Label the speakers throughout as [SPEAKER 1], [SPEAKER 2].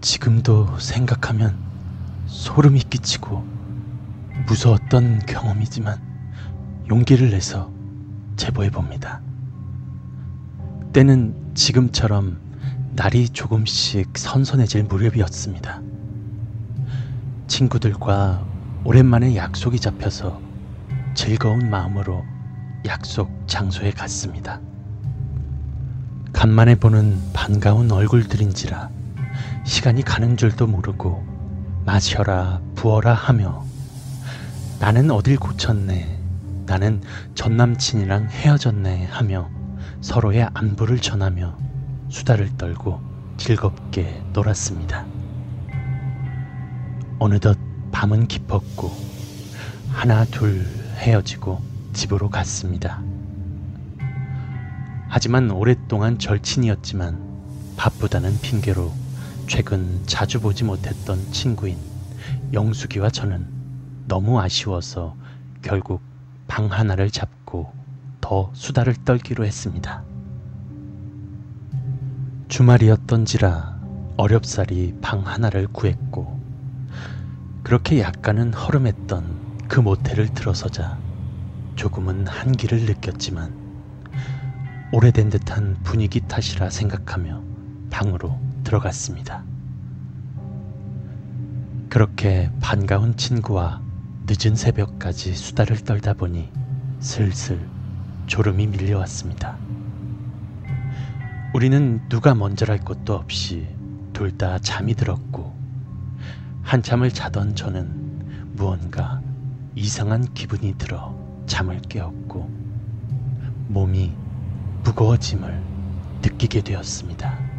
[SPEAKER 1] 지금도 생각하면 소름이 끼치고 무서웠던 경험이지만 용기를 내서 제보해 봅니다. 때는 지금처럼 날이 조금씩 선선해질 무렵이었습니다. 친구들과 오랜만에 약속이 잡혀서 즐거운 마음으로 약속 장소에 갔습니다. 간만에 보는 반가운 얼굴들인지라 시간이 가는 줄도 모르고 마셔라 부어라 하며 나는 어딜 고쳤네 나는 전 남친이랑 헤어졌네 하며 서로의 안부를 전하며 수다를 떨고 즐겁게 놀았습니다. 어느덧 밤은 깊었고 하나 둘 헤어지고 집으로 갔습니다. 하지만 오랫동안 절친이었지만 바쁘다는 핑계로 최근 자주 보지 못했던 친구인 영숙이와 저는 너무 아쉬워서 결국 방 하나를 잡고 더 수다를 떨기로 했습니다. 주말이었던지라 어렵사리 방 하나를 구했고 그렇게 약간은 허름했던 그 모텔을 들어서자 조금은 한기를 느꼈지만 오래된 듯한 분위기 탓이라 생각하며 방으로 들어갔습니다. 그렇게 반가운 친구와 늦은 새벽까지 수다를 떨다 보니 슬슬 졸음이 밀려왔습니다. 우리는 누가 먼저랄 것도 없이 둘 다 잠이 들었고 한참을 자던 저는 무언가 이상한 기분이 들어 잠을 깨었고 몸이 무거워짐을 느끼게 되었습니다.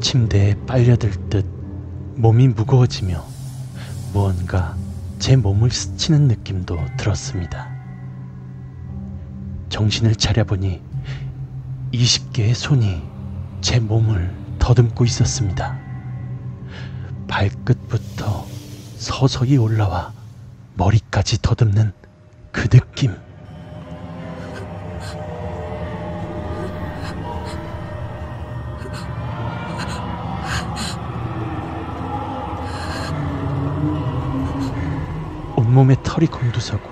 [SPEAKER 1] 침대에 빨려들 듯 몸이 무거워지며 무언가 제 몸을 스치는 느낌도 들었습니다. 정신을 차려보니 20개의 손이 제 몸을 더듬고 있었습니다. 발끝부터 서서히 올라와 머리까지 더듬는 그 느낌. 털이 곤두서고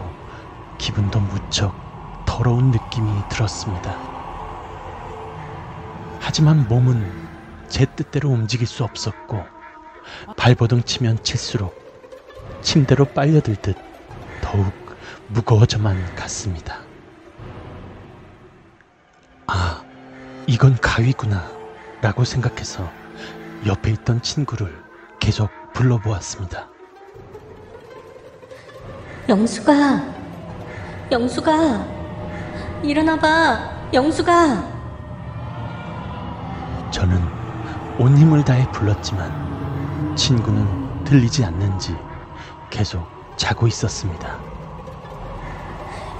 [SPEAKER 1] 기분도 무척 더러운 느낌이 들었습니다. 하지만 몸은 제 뜻대로 움직일 수 없었고 발버둥 치면 칠수록 침대로 빨려들 듯 더욱 무거워져만 갔습니다. 아, 이건 가위구나 라고 생각해서 옆에 있던 친구를 계속 불러보았습니다.
[SPEAKER 2] 영수가, 영수가, 일어나봐, 영수가.
[SPEAKER 1] 저는 온 힘을 다해 불렀지만 친구는 들리지 않는지 계속 자고 있었습니다.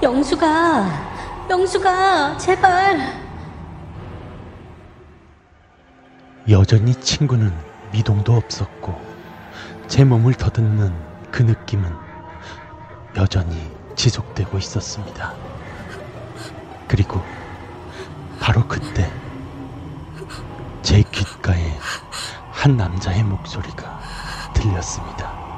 [SPEAKER 2] 영수가, 영수가, 제발.
[SPEAKER 1] 여전히 친구는 미동도 없었고 제 몸을 더듬는 그 느낌은 여전히 지속되고 있었습니다. 그리고 바로 그때 제 귓가에 한 남자의 목소리가 들렸습니다.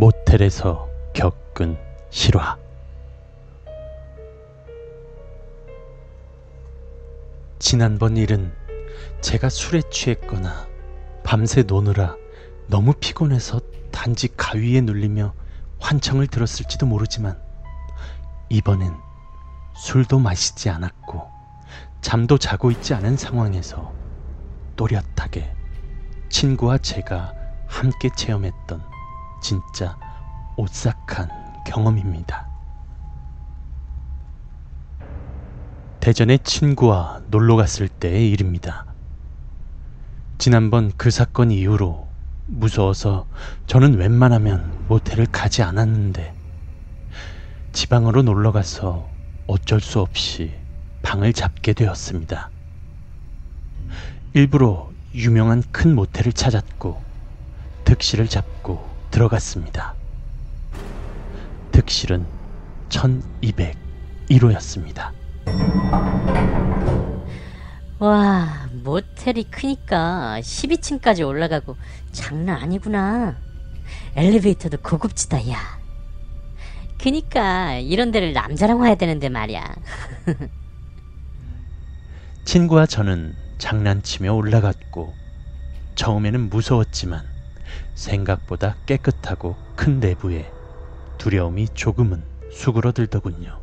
[SPEAKER 1] 모텔에서 겪은 실화. 지난번 일은 제가 술에 취했거나 밤새 노느라 너무 피곤해서 단지 가위에 눌리며 환청을 들었을지도 모르지만 이번엔 술도 마시지 않았고 잠도 자고 있지 않은 상황에서 또렷하게 친구와 제가 함께 체험했던 진짜 오싹한 경험입니다. 대전에 친구와 놀러 갔을 때의 일입니다. 지난번 그 사건 이후로 무서워서 저는 웬만하면 모텔을 가지 않았는데 지방으로 놀러 가서 어쩔 수 없이 방을 잡게 되었습니다. 일부러 유명한 큰 모텔을 찾았고 득실을 잡고 들어갔습니다. 득실은 1201호였습니다.
[SPEAKER 2] 와, 모텔이 크니까 12층까지 올라가고 장난 아니구나. 엘리베이터도 고급지다, 야. 그니까 이런 데를 남자랑 와야 되는데 말이야.
[SPEAKER 1] 친구와 저는 장난치며 올라갔고 처음에는 무서웠지만 생각보다 깨끗하고 큰 내부에 두려움이 조금은 수그러들더군요.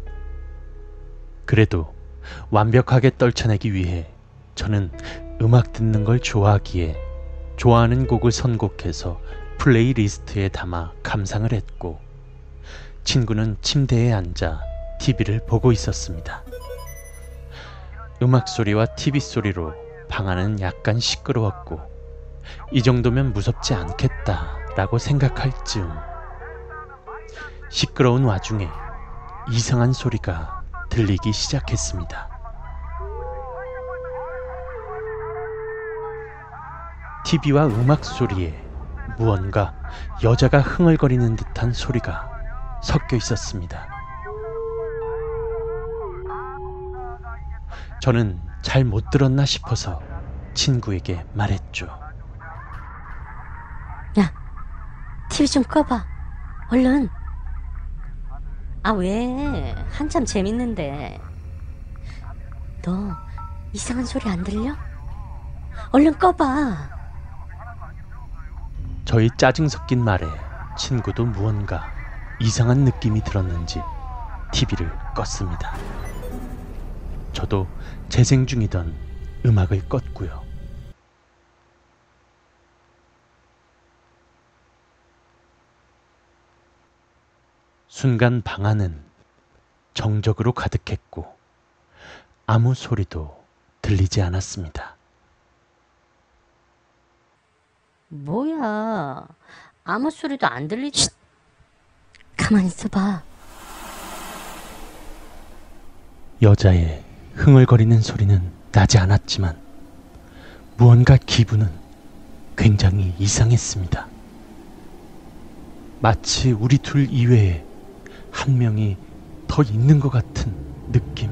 [SPEAKER 1] 그래도 완벽하게 떨쳐내기 위해 저는 음악 듣는 걸 좋아하기에 좋아하는 곡을 선곡해서 playlist에 담아 감상을 했고 친구는 침대에 앉아 TV를 보고 있었습니다. 음악 소리와 TV 소리로 방 안은 약간 시끄러웠고 이 정도면 무섭지 않겠다라고 생각할 즈음 시끄러운 와중에 이상한 소리가 들리기 시작했습니다. TV와 음악 소리에 무언가 여자가 흥얼거리는 듯한 소리가 섞여 있었습니다. 저는 잘 못 들었나 싶어서 친구에게 말했죠.
[SPEAKER 2] 야, TV 좀 꺼봐. 얼른. 아, 왜? 한참 재밌는데. 너 이상한 소리 안 들려? 얼른 꺼봐.
[SPEAKER 1] 저희 짜증 섞인 말에 친구도 무언가 이상한 느낌이 들었는지 TV를 껐습니다. 저도 재생 중이던 음악을 껐고요. 순간 방 안은 정적으로 가득했고 아무 소리도 들리지 않았습니다.
[SPEAKER 2] 뭐야. 아무 소리도 안 들리지. 가만히 있어봐.
[SPEAKER 1] 여자의 흥얼거리는 소리는 나지 않았지만 무언가 기분은 굉장히 이상했습니다. 마치 우리 둘 이외에 한 명이 더 있는 것 같은 느낌.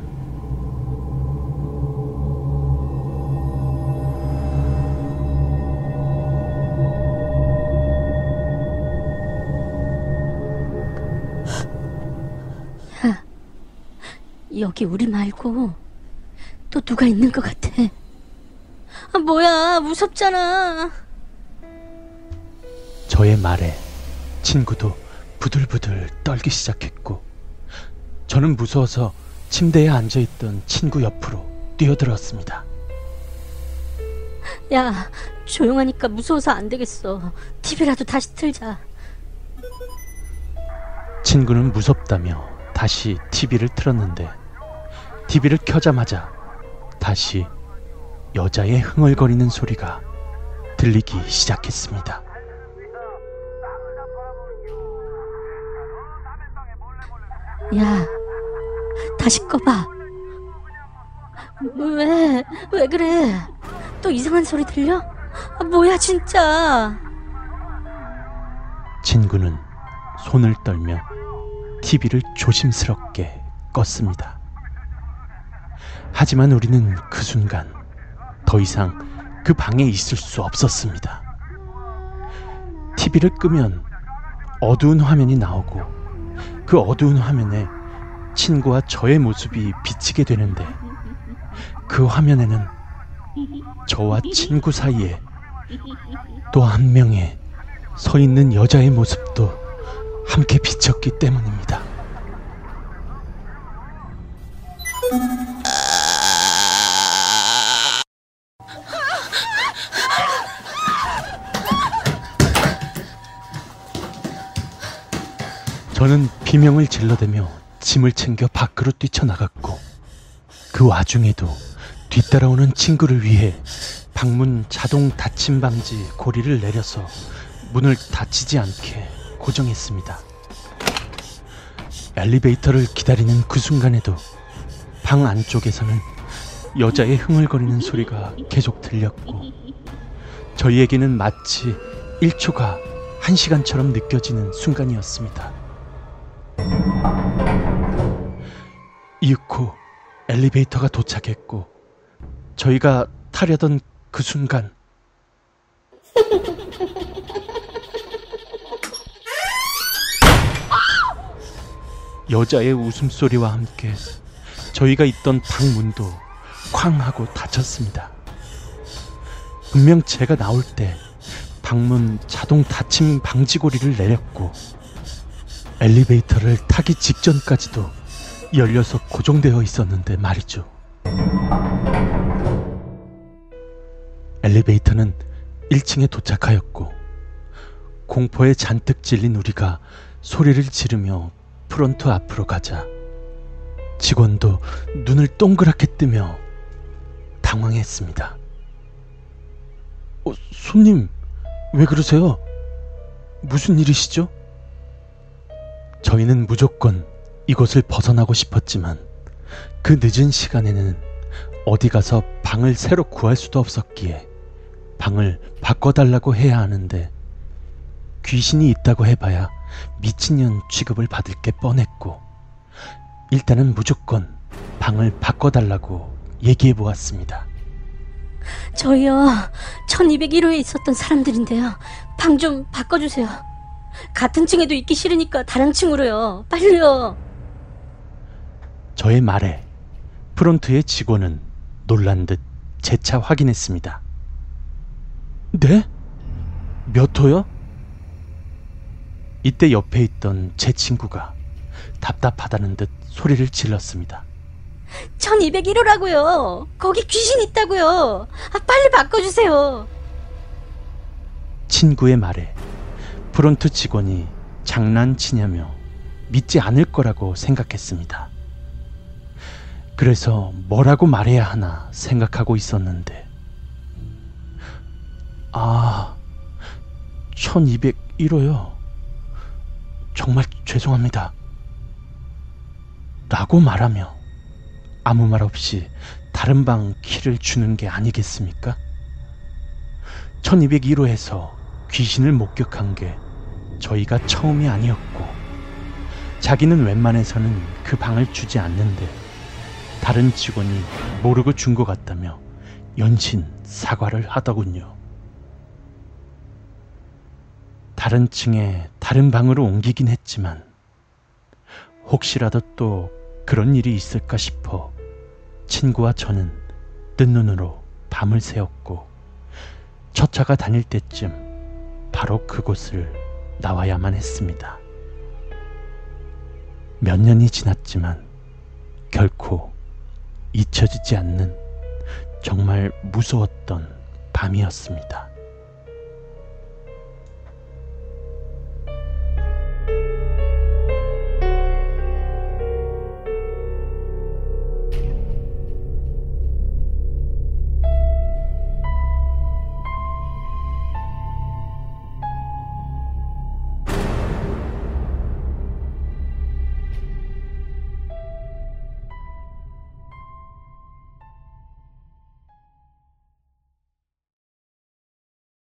[SPEAKER 2] 여기 우리 말고 또 누가 있는 것 같아. 아, 뭐야. 무섭잖아.
[SPEAKER 1] 저의 말에 친구도 부들부들 떨기 시작했고 저는 무서워서 침대에 앉아있던 친구 옆으로 뛰어들었습니다.
[SPEAKER 2] 야, 조용하니까 무서워서 안 되겠어. TV라도 다시 틀자.
[SPEAKER 1] 친구는 무섭다며 다시 TV를 틀었는데 TV를 켜자마자 다시 여자의 흥얼거리는 소리가 들리기 시작했습니다.
[SPEAKER 2] 야, 다시 꺼봐. 왜, 왜 그래? 또 이상한 소리 들려? 아, 뭐야, 진짜.
[SPEAKER 1] 친구는 손을 떨며 TV를 조심스럽게 껐습니다. 하지만 우리는 그 순간 더 이상 그 방에 있을 수 없었습니다. TV를 끄면 어두운 화면이 나오고 그 어두운 화면에 친구와 저의 모습이 비치게 되는데 그 화면에는 저와 친구 사이에 또 한 명의 서 있는 여자의 모습도 함께 비쳤기 때문입니다. 저는 비명을 질러대며 짐을 챙겨 밖으로 뛰쳐나갔고 그 와중에도 뒤따라오는 친구를 위해 방문 자동 닫힘 방지 고리를 내려서 문을 닫히지 않게 고정했습니다. 엘리베이터를 기다리는 그 순간에도 방 안쪽에서는 여자의 흥얼거리는 소리가 계속 들렸고 저희에게는 마치 1초가 1시간처럼 느껴지는 순간이었습니다. 이윽고 엘리베이터가 도착했고 저희가 타려던 그 순간 여자의 웃음소리와 함께 저희가 있던 방 문도 쾅 하고 닫혔습니다. 분명 제가 나올 때 방문 자동 닫힘 방지고리를 내렸고 엘리베이터를 타기 직전까지도 열려서 고정되어 있었는데 말이죠. 엘리베이터는 1층에 도착하였고 공포에 잔뜩 질린 우리가 소리를 지르며 프론트 앞으로 가자 직원도 눈을 동그랗게 뜨며 당황했습니다. 어, 손님, 왜 그러세요? 무슨 일이시죠? 저희는 무조건 이곳을 벗어나고 싶었지만 그 늦은 시간에는 어디 가서 방을 새로 구할 수도 없었기에 방을 바꿔달라고 해야 하는데 귀신이 있다고 해봐야 미친년 취급을 받을 게 뻔했고 일단은 무조건 방을 바꿔달라고 얘기해 보았습니다.
[SPEAKER 2] 저희요, 1201호에 있었던 사람들인데요. 방 좀 바꿔주세요. 같은 층에도 있기 싫으니까 다른 층으로요. 빨리요.
[SPEAKER 1] 저의 말에 프론트의 직원은 놀란 듯 재차 확인했습니다. 네? 몇 호요? 이때 옆에 있던 제 친구가 답답하다는 듯 소리를 질렀습니다.
[SPEAKER 2] 1201호라고요. 거기 귀신 있다고요. 아, 빨리 바꿔주세요.
[SPEAKER 1] 친구의 말에 프론트 직원이 장난치냐며 믿지 않을 거라고 생각했습니다. 그래서 뭐라고 말해야 하나 생각하고 있었는데, 아, 1201호요. 정말 죄송합니다. 라고 말하며 아무 말 없이 다른 방 키를 주는 게 아니겠습니까? 1201호에서 귀신을 목격한 게 저희가 처음이 아니었고, 자기는 웬만해서는 그 방을 주지 않는데, 다른 직원이 모르고 준 것 같다며 연신 사과를 하더군요. 다른 층에 다른 방으로 옮기긴 했지만, 혹시라도 또 그런 일이 있을까 싶어 친구와 저는 뜬 눈으로 밤을 새웠고, 첫 차가 다닐 때쯤 바로 그곳을 나와야만 했습니다. 몇 년이 지났지만 결코 잊혀지지 않는 정말 무서웠던 밤이었습니다.